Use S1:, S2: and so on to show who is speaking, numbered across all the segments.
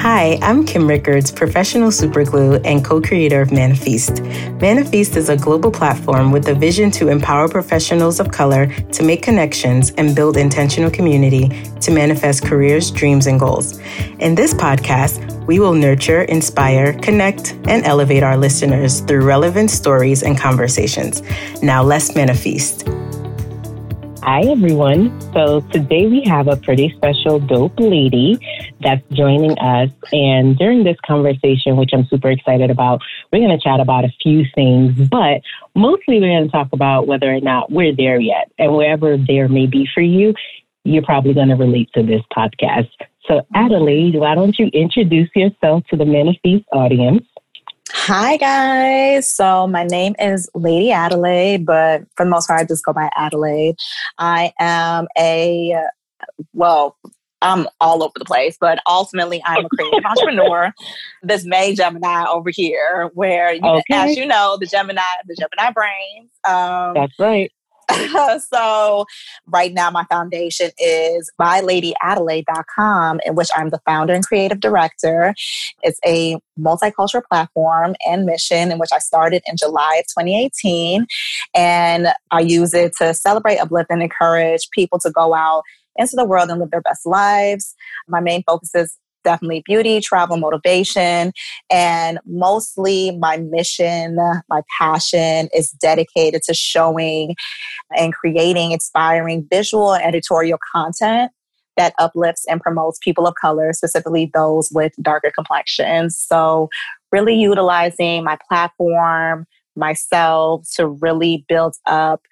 S1: Hi, I'm Kim Rickards, professional superglue and co creator of Manifest. Manifest is a global platform with a vision to empower professionals of color to make connections and build intentional community to manifest careers, dreams, and goals. In this podcast, we will nurture, inspire, connect, and elevate our listeners through relevant stories and conversations. Now, let's manifest.
S2: Hi, everyone. So today we have a pretty special, dope lady that's joining us. And during this conversation, which I'm super excited about, we're going to chat about a few things, but mostly we're going to talk about whether or not we're there yet. And wherever there may be for you, you're probably going to relate to this podcast. So, Adelaide, why don't you introduce yourself to the Manifest audience?
S3: Hi, guys. So, my name is Lady Adelaide, but for the most part, I just go by Adelaide. I am a, well, I'm all over the place, but ultimately, I'm a creative entrepreneur. This May Gemini over here, where, you, okay. as you know, the Gemini, the Gemini brains.
S2: Um, That's right.
S3: so right now my foundation is byladyadelaide.com in which I'm the founder and creative director. It's a multicultural platform and mission in which I started in July of 2018. And I use it to celebrate, uplift, and encourage people to go out into the world and live their best lives. My main focus is definitely beauty, travel, motivation. And mostly my mission, my passion is dedicated to showing and creating inspiring visual and editorial content that uplifts and promotes people of color, specifically those with darker complexions. So, really utilizing my platform, myself to really build up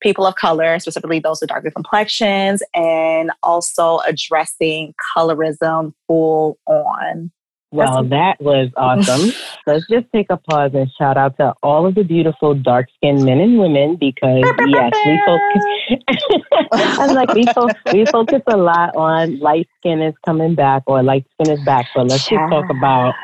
S3: people of color, specifically those with darker complexions, and also addressing colorism full on.
S2: Well, that was awesome. Let's just take a pause and shout out to all of the beautiful dark skinned men and women because yes, we focus I'm like we fo- we focus a lot on light skin is coming back or light skin is back. But let's yeah. just talk about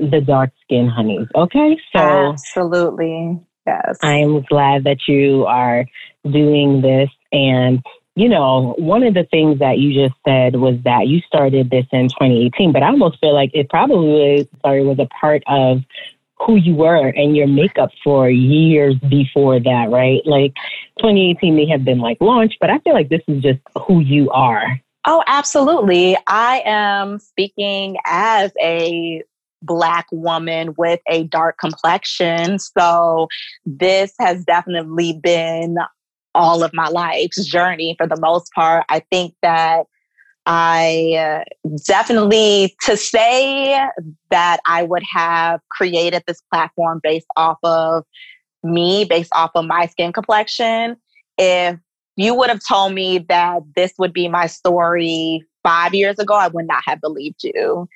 S2: the dark skin honeys. Okay.
S3: So absolutely. Yes.
S2: I'm glad that you are doing this. And, you know, one of the things that you just said was that you started this in 2018, but I almost feel like it probably sorry, was a part of who you were and your makeup for years before that, right? Like 2018 may have been like launch, but I feel like this is just who you are.
S3: Oh, absolutely. I am speaking as a black woman with a dark complexion. So this has definitely been all of my life's journey for the most part. I think that I uh, definitely, to say that I would have created this platform based off of me, based off of my skin complexion, if you would have told me that this would be my story five years ago, I would not have believed you.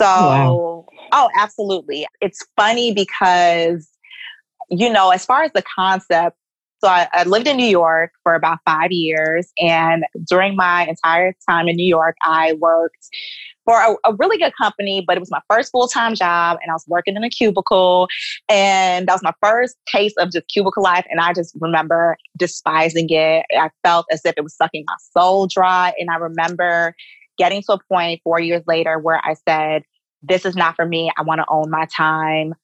S3: Oh, so, wow. oh, absolutely. It's funny because, you know, as far as the concept, so I, I, lived in New York for about five years. And during my entire time in New York, I worked for a, a really good company, but it was my first full time job. And I was working in a cubicle. And that was my first taste of just cubicle life. And I just remember despising it. I felt as if it was sucking my soul dry. And I remember getting to a point four years later where I said, This is not for me. I want to own my time.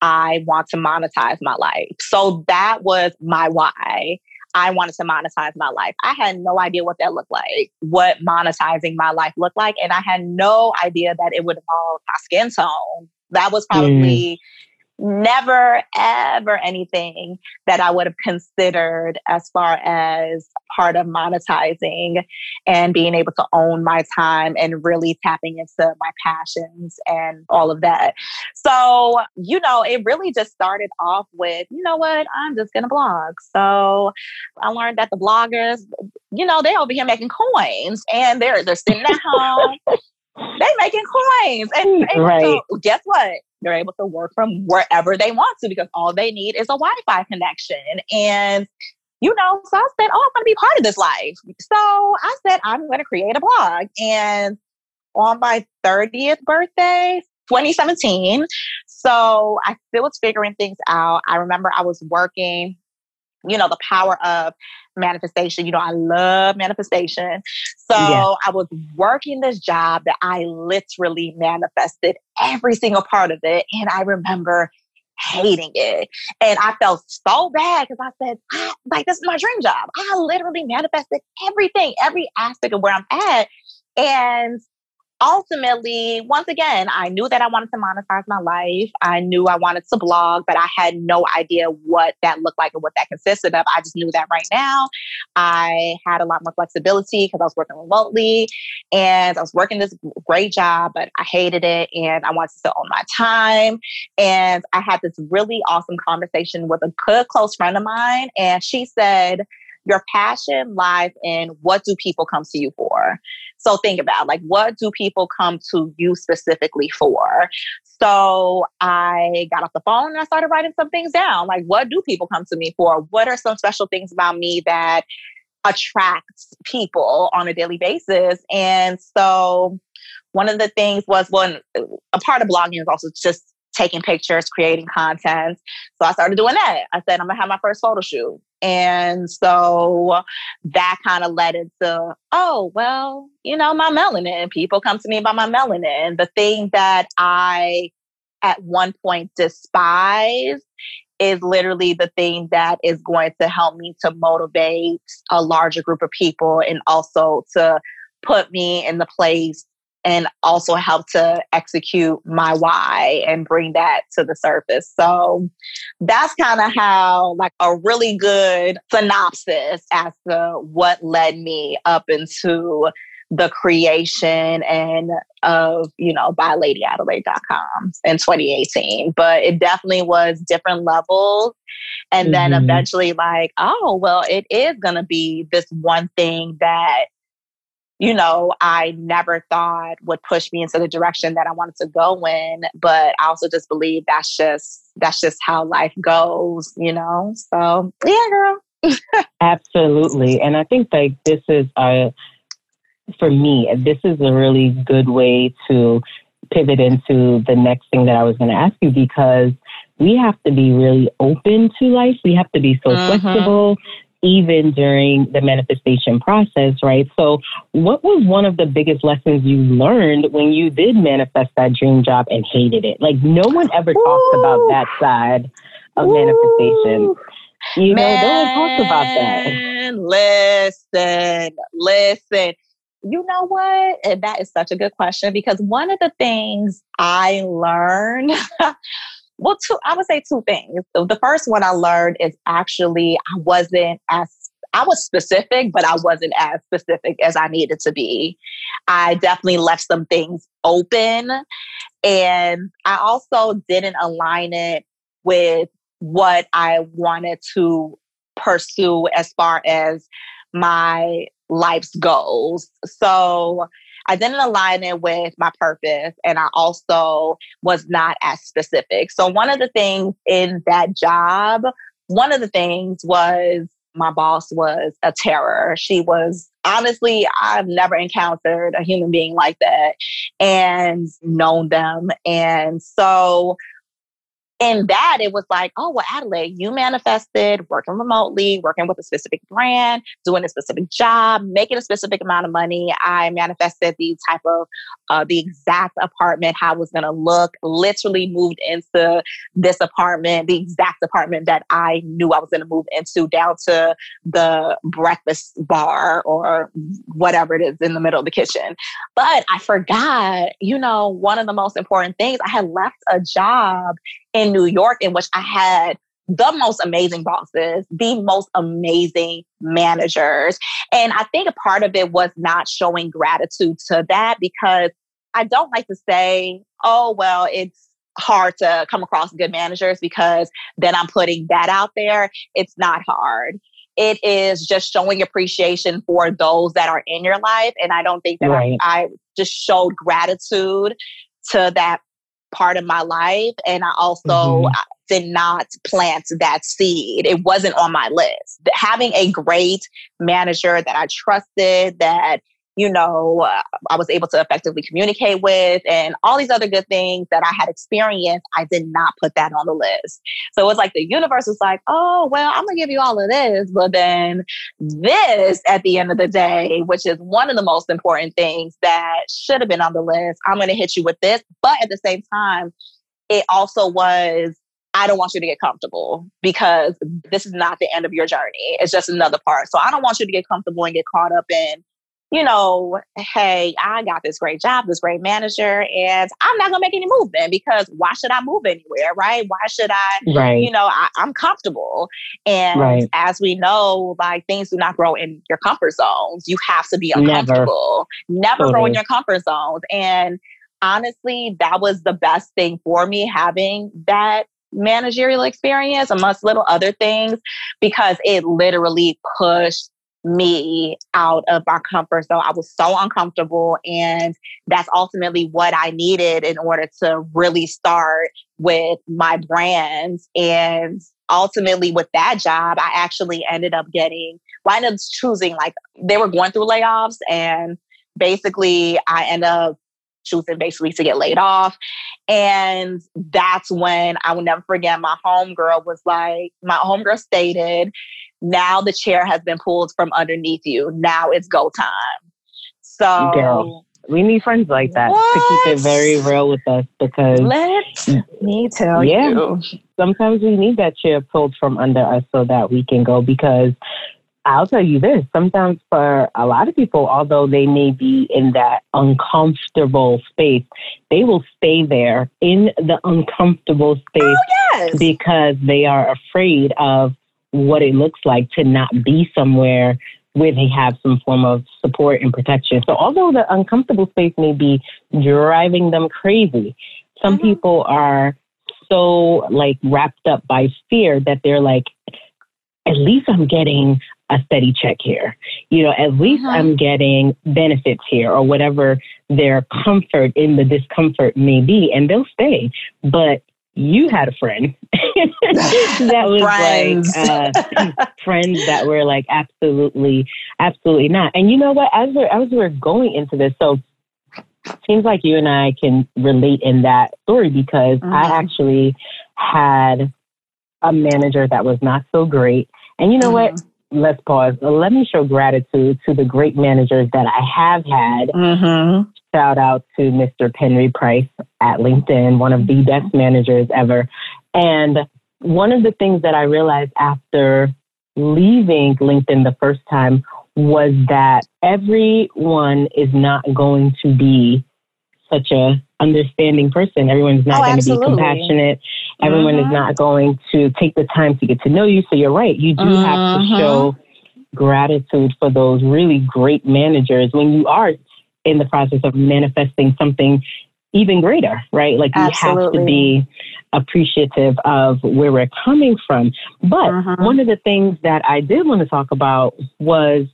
S3: I want to monetize my life. So that was my why. I wanted to monetize my life. I had no idea what that looked like, what monetizing my life looked like. And I had no idea that it would involve my skin tone. That was probably mm never ever anything that I would have considered as far as part of monetizing and being able to own my time and really tapping into my passions and all of that. So, you know, it really just started off with, you know what, I'm just going to blog. So I learned that the bloggers, you know, they over here making coins and they're they're sitting at home. They making coins. And, and right. guess what? They're able to work from wherever they want to because all they need is a Wi-Fi connection. And you know, so I said, Oh, I'm gonna be part of this life. So I said, I'm gonna create a blog. And on my 30th birthday, 2017. So I still was figuring things out. I remember I was working you know, the power of manifestation. You know, I love manifestation. So yeah. I was working this job that I literally manifested every single part of it. And I remember hating it. And I felt so bad because I said, I, like, this is my dream job. I literally manifested everything, every aspect of where I'm at. And ultimately, once again, I knew that I wanted to monetize my life. I knew I wanted to blog, but I had no idea what that looked like and what that consisted of. I just knew that right now I had a lot more flexibility because I was working remotely and I was working this great job, but I hated it and I wanted to own my time. And I had this really awesome conversation with a good close friend of mine, and she said, your passion lies in what do people come to you for? So think about like what do people come to you specifically for? So I got off the phone and I started writing some things down. Like what do people come to me for? What are some special things about me that attracts people on a daily basis? And so one of the things was one uh, a part of blogging is also just taking pictures, creating content. So I started doing that. I said, I'm gonna have my first photo shoot. And so that kind of led into, oh, well, you know, my melanin. People come to me about my melanin. The thing that I at one point despised is literally the thing that is going to help me to motivate a larger group of people and also to put me in the place and also help to execute my why and bring that to the surface. So that's kind of how, like, a really good synopsis as to what led me up into the creation and of you know by ladyadelaide.com in 2018 but it definitely was different levels and mm-hmm. then eventually like oh well it is going to be this one thing that you know, I never thought would push me into the direction that I wanted to go in. But I also just believe that's just that's just how life goes, you know. So yeah, girl.
S2: Absolutely. And I think like this is a for me, this is a really good way to pivot into the next thing that I was going to ask you because we have to be really open to life. We have to be so mm-hmm. flexible even during the manifestation process, right? So, what was one of the biggest lessons you learned when you did manifest that dream job and hated it? Like, no one ever Ooh. talks about that side of Ooh. manifestation. You Man, know, no one talks about
S3: that. Listen, listen. You know what? And that is such a good question because one of the things I learned well, two, I would say two things. The first one I learned is actually I wasn't as I was specific, but I wasn't as specific as I needed to be. I definitely left some things open. And I also didn't align it with what I wanted to pursue as far as my life's goals. So I didn't align it with my purpose and I also was not as specific. So one of the things in that job, one of the things was my boss was a terror. She was honestly, I've never encountered a human being like that and known them. And so in that it was like oh well adelaide you manifested working remotely working with a specific brand doing a specific job making a specific amount of money. I manifested the type of uh, the exact apartment how it was going to look literally moved into this apartment the exact apartment that i knew i was going to move into down to the breakfast bar or whatever it is in the middle of the kitchen. But i forgot you know one of the most important things i had left a job in New York in which I had the most amazing bosses, the most amazing managers. And I think a part of it was not showing gratitude to that because I don't like to say, oh, well, it's hard to come across good managers because then I'm putting that out there. It's not hard. It is just showing appreciation for those that are in your life. And I don't think that right. I, I just showed gratitude to that part of my life. And I also mm-hmm. did not plant that seed. It wasn't on my list. Having a great manager that I trusted, that you know, uh, I was able to effectively communicate with, and all these other good things that I had experienced, I did not put that on the list. So it's like the universe was like, oh, well, I'm going to give you all of this. But then this at the end of the day, which is one of the most important things that should have been on the list, I'm going to hit you with this. But at the same time, it also was I don't want you to get comfortable because this is not the end of your journey. It's just another part. So I don't want you to get comfortable and get caught up in you know, hey, I got this great job, this great manager, and I'm not gonna make any movement because why should I move anywhere, right? Why should I, right. you know, I, am comfortable. And right. as we know, like things do not grow in your comfort zones. You have to be uncomfortable. Never, Never grow in your comfort zones. And honestly, that was the best thing for me having that managerial experience amongst little other things because it literally pushed me out of my comfort zone. I was so uncomfortable. And that's ultimately what I needed in order to really start with my brands. And ultimately, with that job, I actually ended up getting, well, I ended up choosing, like, they were going through layoffs. And basically, I ended up choosing basically to get laid off. And that's when I will never forget my homegirl was like, my homegirl stated, now the chair has been pulled from underneath you. Now it's go time. So Girl,
S2: we need friends like that what? to keep it very real with us because
S3: let me tell
S2: yeah,
S3: you.
S2: Sometimes we need that chair pulled from under us so that we can go because I'll tell you this, sometimes for a lot of people, although they may be in that uncomfortable space, they will stay there in the uncomfortable space oh,
S3: yes.
S2: because they are afraid of what it looks like to not be somewhere where they have some form of support and protection. So, although the uncomfortable space may be driving them crazy, some mm-hmm. people are so like wrapped up by fear that they're like, at least I'm getting a steady check here. You know, at least mm-hmm. I'm getting benefits here or whatever their comfort in the discomfort may be, and they'll stay. But you had a friend that was friends. like uh, friends that were like absolutely, absolutely not. And you know what? As we're as we're going into this, so seems like you and I can relate in that story because mm-hmm. I actually had a manager that was not so great. And you know mm-hmm. what? Let's pause. Let me show gratitude to the great managers that I have had. Mm-hmm shout out to Mr. Penry Price at LinkedIn, one of the best managers ever. And one of the things that I realized after leaving LinkedIn the first time was that everyone is not going to be such a understanding person. Everyone's not oh, going to be compassionate. Everyone mm-hmm. is not going to take the time to get to know you. So you're right. You do mm-hmm. have to mm-hmm. show gratitude for those really great managers when you are in the process of manifesting something even greater, right? Like we Absolutely. have to be appreciative of where we're coming from. But uh-huh. one of the things that I did want to talk about was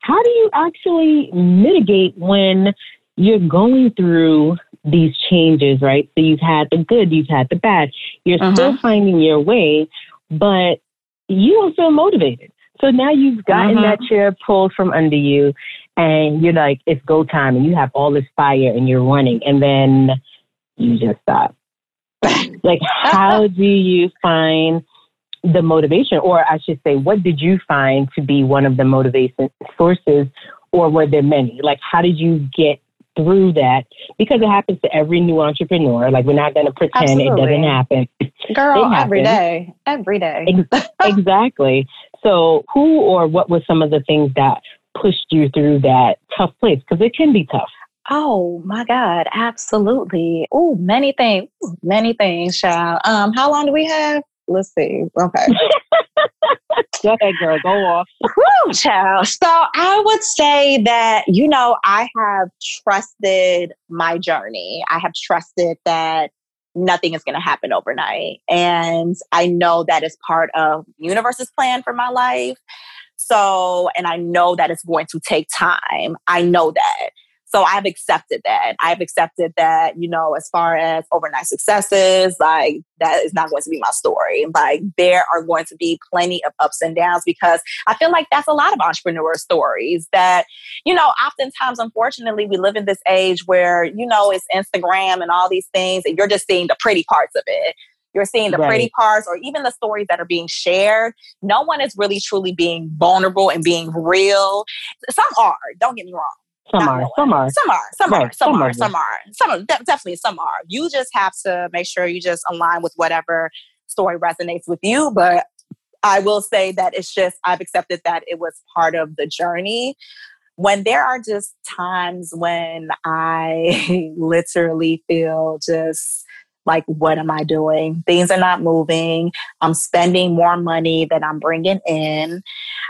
S2: how do you actually mitigate when you're going through these changes, right? So you've had the good, you've had the bad, you're uh-huh. still finding your way, but you don't feel motivated. So now you've gotten uh-huh. that chair pulled from under you and you're like, it's go time and you have all this fire and you're running and then you just stop. like, how do you find the motivation? Or I should say, what did you find to be one of the motivation sources or were there many? Like, how did you get through that? Because it happens to every new entrepreneur. Like, we're not going to pretend Absolutely. it doesn't happen.
S3: Girl, every day, every day.
S2: exactly. So, who or what were some of the things that pushed you through that tough place? Because it can be tough.
S3: Oh my God, absolutely. Oh, many things, many things, child. Um, how long do we have? Let's see. Okay.
S2: go ahead, girl. Go off.
S3: Child. So I would say that, you know, I have trusted my journey. I have trusted that nothing is going to happen overnight. And I know that is part of universe's plan for my life. So, and I know that it's going to take time. I know that. So I've accepted that. I've accepted that, you know, as far as overnight successes, like that is not going to be my story. Like there are going to be plenty of ups and downs because I feel like that's a lot of entrepreneur stories that, you know, oftentimes, unfortunately, we live in this age where, you know, it's Instagram and all these things, and you're just seeing the pretty parts of it. You're seeing the right. pretty parts or even the stories that are being shared. No one is really truly being vulnerable and being real. Some are, don't get me wrong.
S2: Some are, some are,
S3: some are, some are, some are, some are, some are, definitely some are. You just have to make sure you just align with whatever story resonates with you. But I will say that it's just, I've accepted that it was part of the journey. When there are just times when I literally feel just like, what am I doing? Things are not moving. I'm spending more money than I'm bringing in.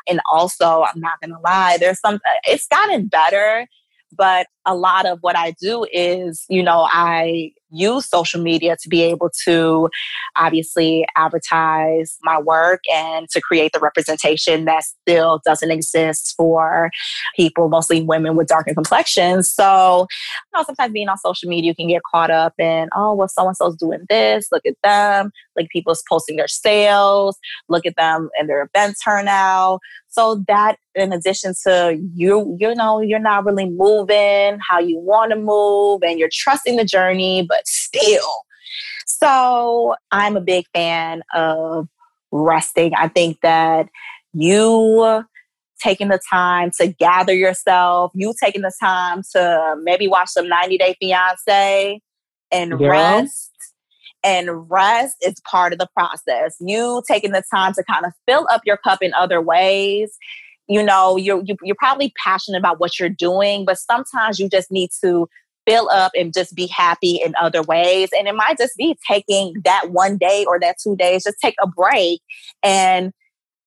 S3: And also, I'm not going to lie, there's some, it's gotten better but a lot of what I do is, you know, I use social media to be able to obviously advertise my work and to create the representation that still doesn't exist for people, mostly women with darker complexions. So, you know, sometimes being on social media, you can get caught up in, oh, well, so and so's doing this. Look at them. Like people's posting their sales. Look at them and their event turnout. So that, in addition to you, you know, you're not really moving how you want to move and you're trusting the journey, but still. So I'm a big fan of resting. I think that you taking the time to gather yourself, you taking the time to maybe watch some 90 Day Fiance and rest. And rest is part of the process. You taking the time to kind of fill up your cup in other ways. You know you're you're probably passionate about what you're doing but sometimes you just need to fill up and just be happy in other ways. And it might just be taking that one day or that two days just take a break. And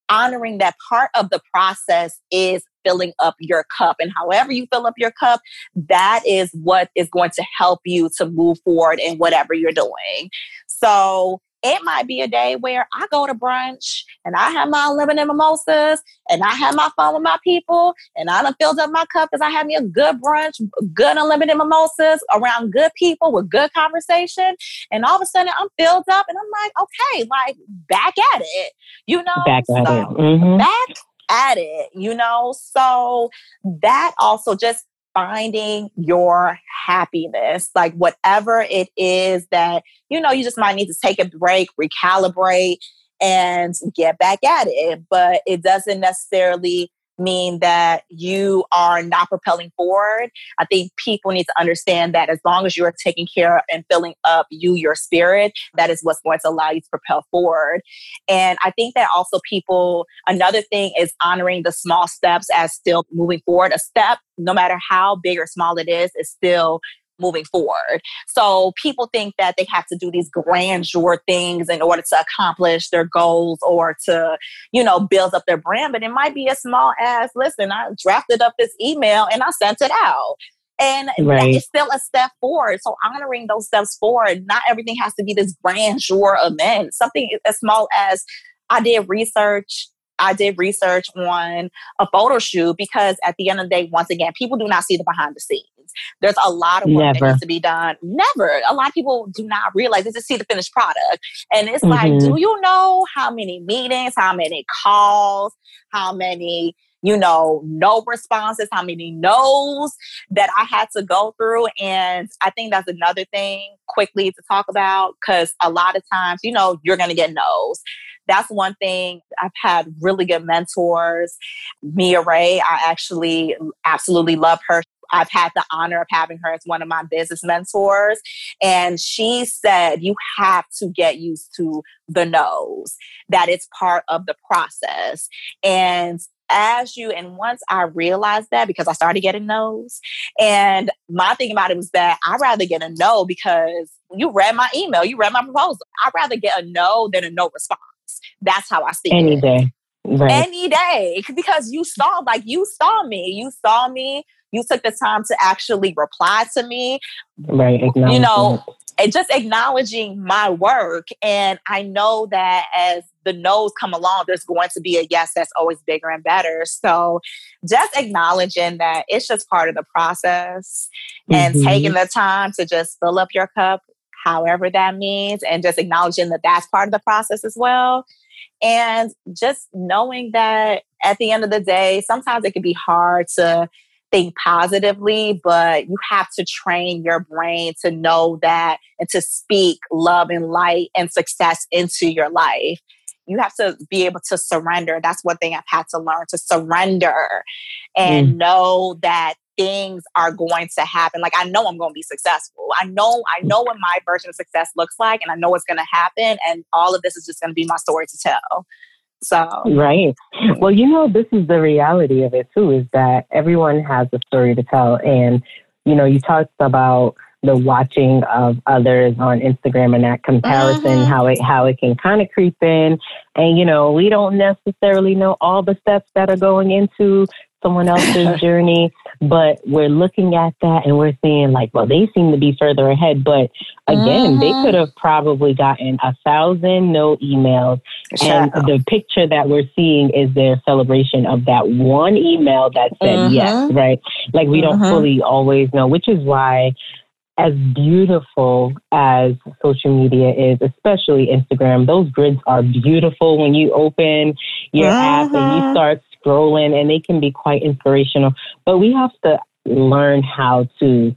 S3: honoring that part of the process is filling up your cup and however you fill up your cup that is what is going to help you to move forward in whatever you're doing so it might be a day where I go to brunch and I have my unlimited mimosas and I have my fun with my people and I done filled up my cup because I had me a good brunch, good unlimited mimosas around good people with good conversation. And all of a sudden I'm filled up and I'm like, okay, like back at it, you know?
S2: Back at so, it. Mm-hmm.
S3: Back at it, you know? So that also just finding your happiness, like whatever it is that, you know, you just might need to take a break, recalibrate, and get back at it. But it doesn't necessarily mean that you are not propelling forward. I think people need to understand that as long as you're taking care and filling up you, your spirit, that is what's going to allow you to propel forward. And I think that also people, another thing is honoring the small steps as still moving forward. A step, no matter how big or small it is, is still moving forward. So people think that they have to do these grandeur things in order to accomplish their goals or to, you know, build up their brand. But it might be as small as, listen, I drafted up this email and I sent it out. And right. it's still a step forward. So honoring those steps forward, not everything has to be this grandeur event. Something as small as I did research I did research on a photo shoot because at the end of the day, once again, people do not see the behind the scenes. There's a lot of work Never. that needs to be done. Never. A lot of people do not realize they just see the finished product. And it's mm-hmm. like, do you know how many meetings, how many calls, how many you know, no responses, how many no's that I had to go through. And I think that's another thing quickly to talk about because a lot of times, you know, you're going to get no's that's one thing. I've had really good mentors. Mia Ray, I actually absolutely love her. I've had the honor of having her as one of my business mentors. And she said, you have to get used to the no's, that it's part of the process. And as you, and once I realized that because I started getting no's, and my thing about it was that I'd rather get a no because you read my email, you read my proposal. I'd rather get a no than a no response. That's how I see
S2: Any
S3: it.
S2: Any day. Right.
S3: Any day. Because you saw, like, you saw me. You saw me. You took the time to actually reply to me.
S2: Right.
S3: You know, and just acknowledging my work. And I know that as the no's come along, there's going to be a yes that's always bigger and better. So just acknowledging that it's just part of the process mm-hmm. and taking the time to just fill up your cup, however that means, and just acknowledging that that's part of the process as well. And just knowing that at the end of the day, sometimes it can be hard to think positively, but you have to train your brain to know that and to speak love and light and success into your life. You have to be able to surrender. That's one thing I've had to learn to surrender and mm. know that things are going to happen. Like I know I'm going to be successful. I know I know what my version of success looks like and I know what's going to happen and all of this is just going to be my story to tell. So
S2: Right. Well, you know this is the reality of it too is that everyone has a story to tell and you know, you talked about the watching of others on Instagram and that comparison, mm-hmm. how it how it can kind of creep in. And you know, we don't necessarily know all the steps that are going into someone else's journey, but we're looking at that and we're seeing like, well, they seem to be further ahead. But again, mm-hmm. they could have probably gotten a thousand no emails. And the picture that we're seeing is their celebration of that one email that said mm-hmm. yes, right? Like we mm-hmm. don't fully always know, which is why as beautiful as social media is, especially Instagram, those grids are beautiful when you open your app and you mm-hmm. Start scrolling and they can be quite inspirational. But we have to learn how to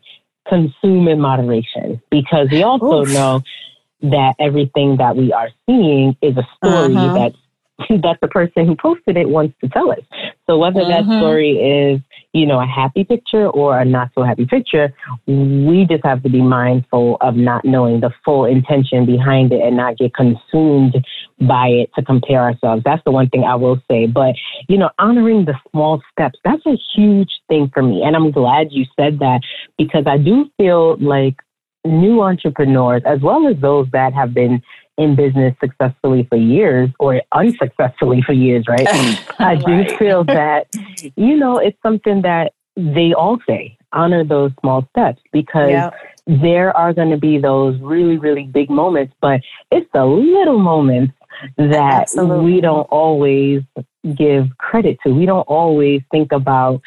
S2: consume in moderation because we also Oof. know that everything that we are seeing is a story uh-huh. that's that the person who posted it wants to tell us. So whether mm-hmm. that story is, you know, a happy picture or a not so happy picture, we just have to be mindful of not knowing the full intention behind it and not get consumed by it to compare ourselves. That's the one thing I will say. But, you know, honoring the small steps, that's a huge thing for me. And I'm glad you said that because I do feel like new entrepreneurs, as well as those that have been in business successfully for years or unsuccessfully for years, right? I do right. feel that, you know, it's something that they all say honor those small steps because yep. there are going to be those really, really big moments, but it's the little moments that Absolutely. we don't always give credit to. We don't always think about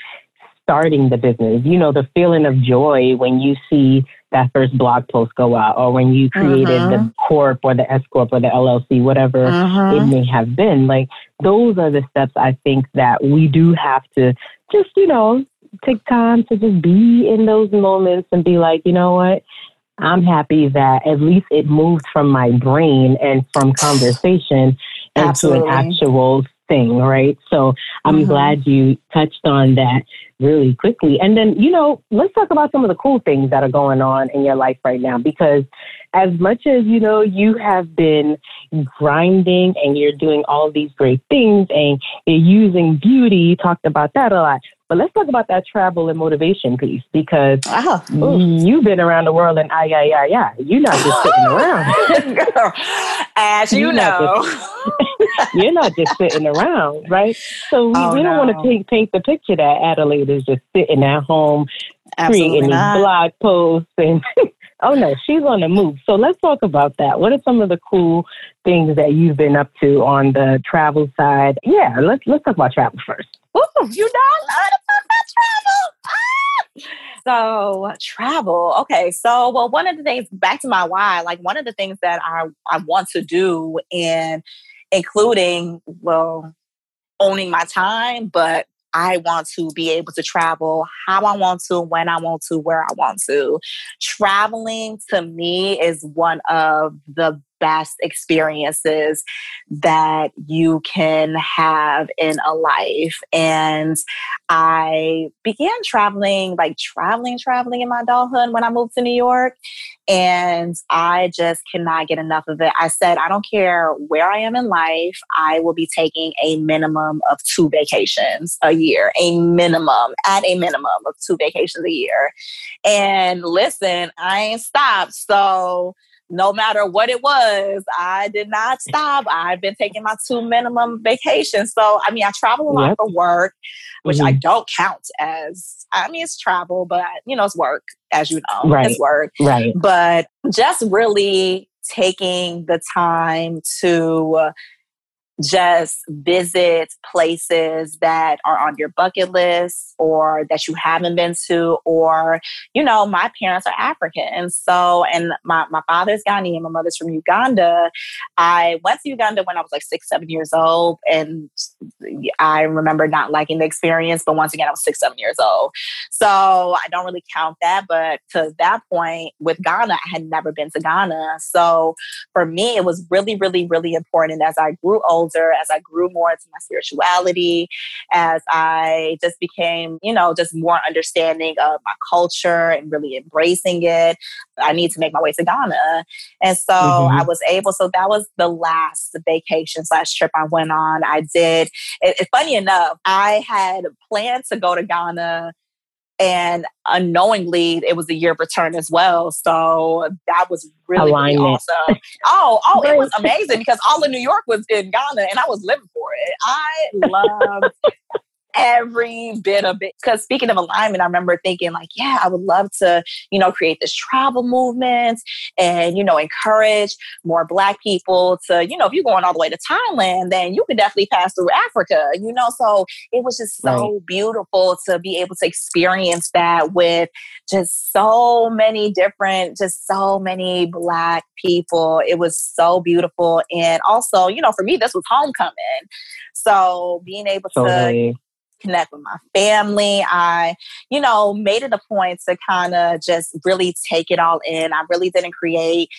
S2: starting the business. You know, the feeling of joy when you see that first blog post go out or when you created uh-huh. the corp or the S corp or the LLC, whatever uh-huh. it may have been. Like those are the steps I think that we do have to just, you know, take time to just be in those moments and be like, you know what? I'm happy that at least it moved from my brain and from conversation into an actual thing, right? So I'm mm-hmm. glad you touched on that really quickly. And then, you know, let's talk about some of the cool things that are going on in your life right now because as much as, you know, you have been grinding and you're doing all these great things and you're using beauty, you talked about that a lot. But let's talk about that travel and motivation piece because you've been around the world and ah, yeah, yeah, yeah. You're not just sitting around.
S3: As you know.
S2: Just, you're not just sitting around, right? So we, oh, we don't no. want to paint, paint the picture that Adelaide is just sitting at home Absolutely creating not. blog posts and Oh no, she's on the move. So let's talk about that. What are some of the cool things that you've been up to on the travel side? Yeah, let's let's talk about travel first.
S3: Ooh, you know I love about travel. Ah! So travel. Okay. So well, one of the things back to my why, like one of the things that I I want to do in including well owning my time, but I want to be able to travel how I want to, when I want to, where I want to. Traveling to me is one of the best experiences that you can have in a life. And I began traveling, like traveling, traveling in my adulthood when I moved to New York. And I just cannot get enough of it. I said, I don't care where I am in life, I will be taking a minimum of two vacations a year, a minimum, at a minimum of two vacations a year. And listen, I ain't stopped. So no matter what it was, I did not stop. I've been taking my two minimum vacations. So, I mean, I travel a lot yep. for work, which mm-hmm. I don't count as, I mean, it's travel, but, you know, it's work, as you know, right. it's work.
S2: Right.
S3: But just really taking the time to just visit places that are on your bucket list or that you haven't been to or you know my parents are african. And so and my, my father's ghanaian my mother's from uganda. I went to uganda when i was like six seven years old and i remember not liking the experience but once again i was six seven years old. So i don't really count that but to that point with ghana i had never been to ghana. So for me it was really really really important as i grew older older, as I grew more into my spirituality, as I just became, you know, just more understanding of my culture and really embracing it, I need to make my way to Ghana. And so mm-hmm. I was able, so that was the last vacation slash trip I went on. I did, it, it, funny enough, I had planned to go to Ghana and unknowingly it was the year of return as well so that was really, really awesome. Oh oh it was amazing because all of new york was in ghana and i was living for it. I loved every bit of it. Because speaking of alignment, I remember thinking, like, yeah, I would love to, you know, create this travel movement and, you know, encourage more Black people to, you know, if you're going all the way to Thailand, then you could definitely pass through Africa, you know. So it was just so right. beautiful to be able to experience that with just so many different, just so many Black people. It was so beautiful. And also, you know, for me, this was homecoming. So being able to connect with my family. I, you know, made it a point to kind of just really take it all in. I really didn't create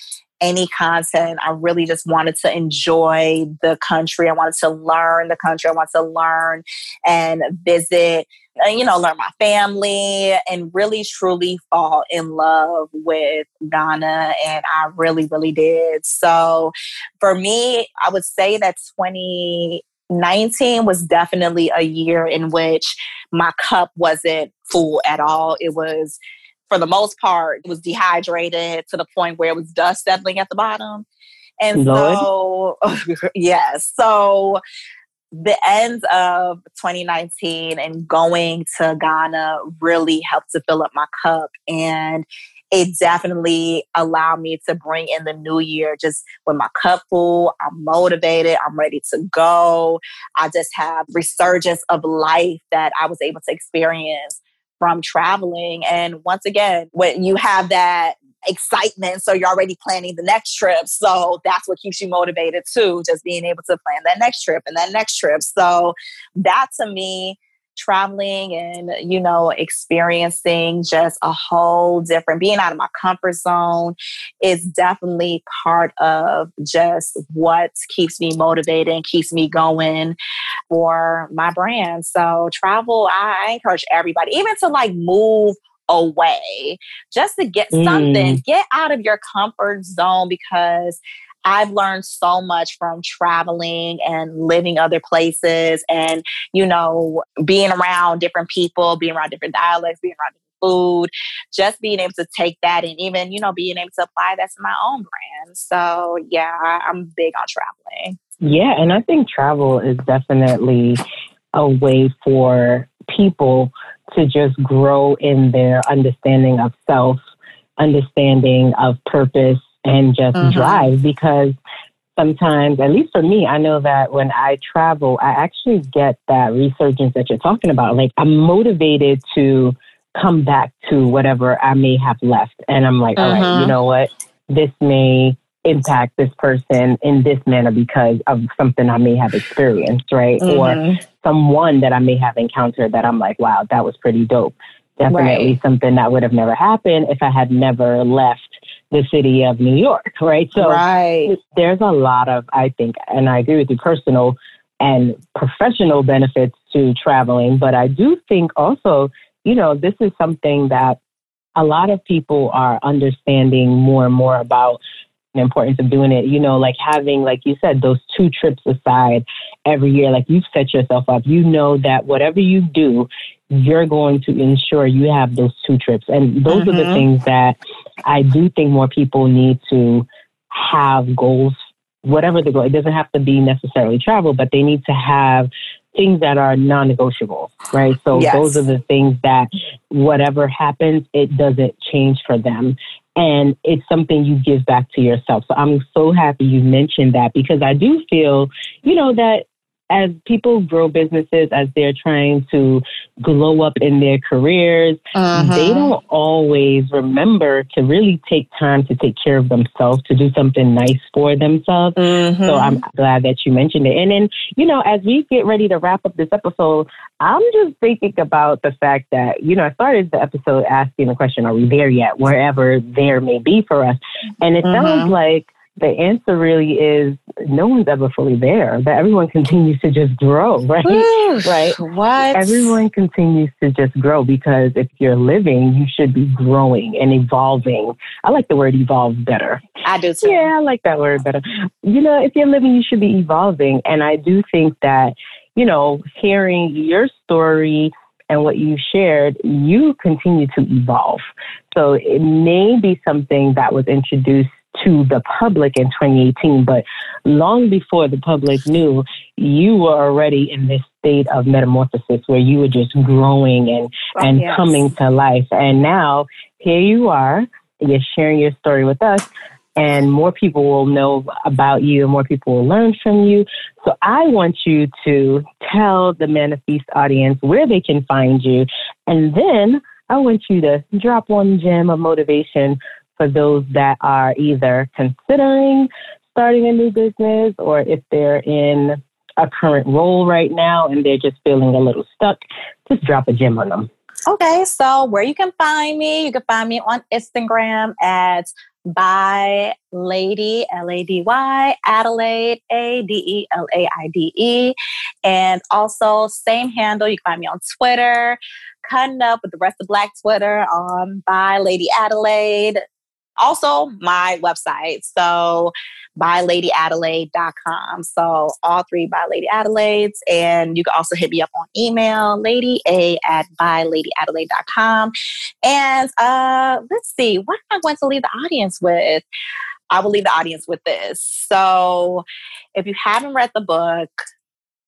S3: any content. I really just wanted to enjoy the country. I wanted to learn the country. I wanted to learn and visit, and, you know, learn my family and really truly fall in love with Ghana. And I really, really did. So for me, I would say that 20 19 was definitely a year in which my cup wasn't full at all. It was, for the most part, it was dehydrated to the point where it was dust settling at the bottom. And Lord. so, yes. So, the end of 2019 and going to Ghana really helped to fill up my cup. And it definitely allowed me to bring in the new year just with my cup full. I'm motivated. I'm ready to go. I just have resurgence of life that I was able to experience from traveling. And once again, when you have that excitement, so you're already planning the next trip. So that's what keeps you motivated too, just being able to plan that next trip and that next trip. So that to me traveling and, you know, experiencing just a whole different, being out of my comfort zone is definitely part of just what keeps me motivated and keeps me going for my brand. So travel, I, I encourage everybody, even to like move away just to get something, mm. get out of your comfort zone because I've learned so much from traveling and living other places and, you know, being around different people, being around different dialects, being around food, just being able to take that and even, you know, being able to apply that to my own brand. So, yeah, I'm big on traveling.
S2: Yeah, and I think travel is definitely a way for people to just grow in their understanding of self, understanding of purpose, and just mm-hmm. drive because sometimes, at least for me, I know that when I travel, I actually get that resurgence that you're talking about. Like I'm motivated to come back to whatever I may have left. And I'm like, mm-hmm. all right, you mm-hmm. know what? This may impact this person in this manner because of something I may have experienced, right? Mm-hmm. Or someone that I may have encountered that I'm like, wow, that was pretty dope. Definitely right. something that would have never happened if I had never left the city of New York, right?
S3: So right.
S2: there's a lot of, I think, and I agree with you, personal and professional benefits to traveling. But I do think also, you know, this is something that a lot of people are understanding more and more about the importance of doing it. You know, like having, like you said, those two trips aside every year, like you've set yourself up. You know that whatever you do, you're going to ensure you have those two trips. And those mm-hmm. are the mm-hmm. things that I do think more people need to have goals, whatever the goal. It doesn't have to be necessarily travel, but they need to have things that are non-negotiable, right? So yes. those are the things that whatever happens, it doesn't change for them. And it's something you give back to yourself. So I'm so happy you mentioned that because I do feel, you know, that as people grow businesses, as they're trying to glow up in their careers, uh-huh. they don't always remember to really take time to take care of themselves, to do something nice for themselves. Uh-huh. So I'm glad that you mentioned it. And then, you know, as we get ready to wrap up this episode, I'm just thinking about the fact that, you know, I started the episode asking the question, are we there yet? Wherever there may be for us. And it uh-huh. sounds like, the answer really is no one's ever fully there. That everyone continues to just grow, right?
S3: Ooh,
S2: right.
S3: What?
S2: Everyone continues to just grow because if you're living, you should be growing and evolving. I like the word evolve better.
S3: I do too.
S2: Yeah, I like that word better. You know, if you're living, you should be evolving. And I do think that, you know, hearing your story and what you shared, you continue to evolve. So it may be something that was introduced to the public in 2018, but long before the public knew, you were already in this state of metamorphosis where you were just growing and, oh, and yes. coming to life. And now here you are, you're sharing your story with us, and more people will know about you and more people will learn from you. So I want you to tell the Manifest audience where they can find you. And then I want you to drop one gem of motivation for those that are either considering starting a new business or if they're in a current role right now and they're just feeling a little stuck, just drop a gem on them.
S3: Okay, so where you can find me, you can find me on Instagram at by Lady L A D Y Adelaide A D E L A I D E, and also same handle. You can find me on Twitter, cutting up with the rest of Black Twitter on by Lady Adelaide also my website. So byladyadelaide.com. So all three by Lady Adelaide's. And you can also hit me up on email, lady a at byladyadelaide.com. And uh, let's see, what am I going to leave the audience with? I will leave the audience with this. So if you haven't read the book,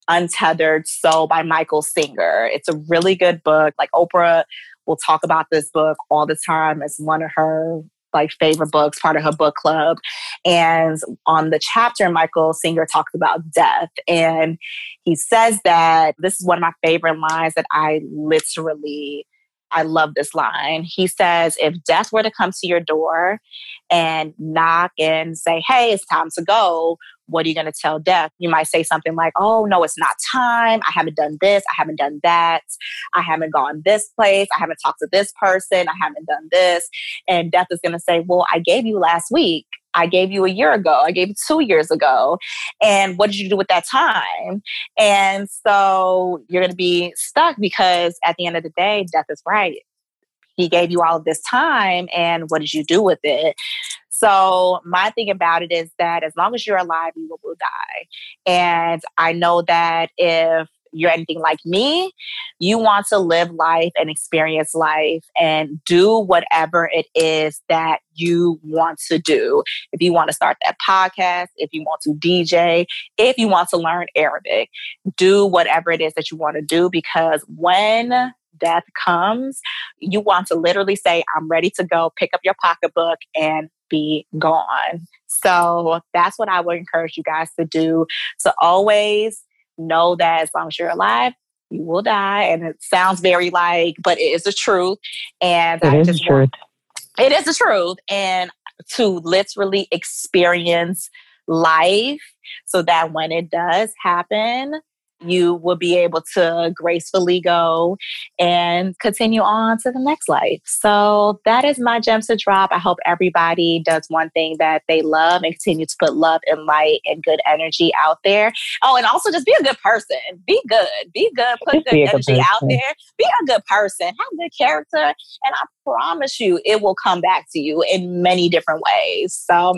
S3: Untethered Soul by Michael Singer, it's a really good book. Like Oprah will talk about this book all the time as one of her like favorite books, part of her book club. And on the chapter, Michael Singer talks about death. And he says that this is one of my favorite lines that I literally I love this line. He says, if death were to come to your door and knock and say, hey, it's time to go, what are you going to tell death? You might say something like, oh, no, it's not time. I haven't done this. I haven't done that. I haven't gone this place. I haven't talked to this person. I haven't done this. And death is going to say, well, I gave you last week. I gave you a year ago. I gave you two years ago. And what did you do with that time? And so you're going to be stuck because at the end of the day, death is right. He gave you all of this time, and what did you do with it? So my thing about it is that as long as you're alive, you will die. And I know that if you're anything like me, you want to live life and experience life and do whatever it is that you want to do. If you want to start that podcast, if you want to DJ, if you want to learn Arabic, do whatever it is that you want to do because when death comes, you want to literally say, I'm ready to go, pick up your pocketbook and be gone. So that's what I would encourage you guys to do. To always know that as long as you're alive, you will die. And it sounds very like, but it is the truth. And
S2: it I is just truth.
S3: It is the truth. And to literally experience life so that when it does happen, you will be able to gracefully go and continue on to the next life. So that is my gems to drop. I hope everybody does one thing that they love and continue to put love and light and good energy out there. Oh, and also just be a good person. Be good. Be good. Put good energy out there. Be a good person. Have good character. And I promise you, it will come back to you in many different ways. So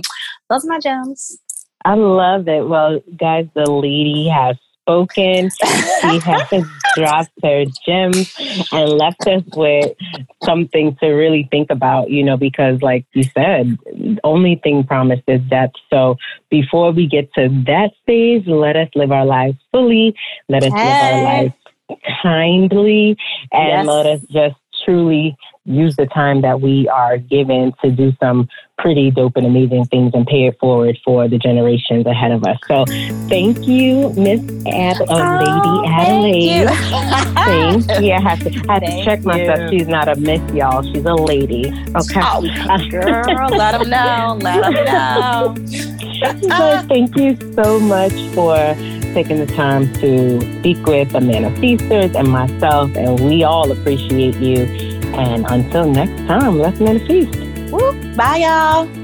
S3: those are my gems.
S2: I love it. Well, guys, the lady has spoken. She has dropped her gems and left us with something to really think about, you know, because like you said, only thing promised is death. So before we get to that stage, let us live our lives fully. Let us live our lives kindly and yes. let us just truly use the time that we are given to do some pretty dope and amazing things and pay it forward for the generations ahead of us. So thank you, Miss Ad- uh, oh, Lady Adelaide. Thank you. thank you. I have to, I have to check you. myself. She's not a miss, y'all. She's a lady. Okay. Oh,
S3: girl, let them know. Let them know.
S2: so thank you so much for taking the time to speak with Amanda Manifesters and myself, and we all appreciate you. And until next time, let's manifest.
S3: Woo. Bye, y'all.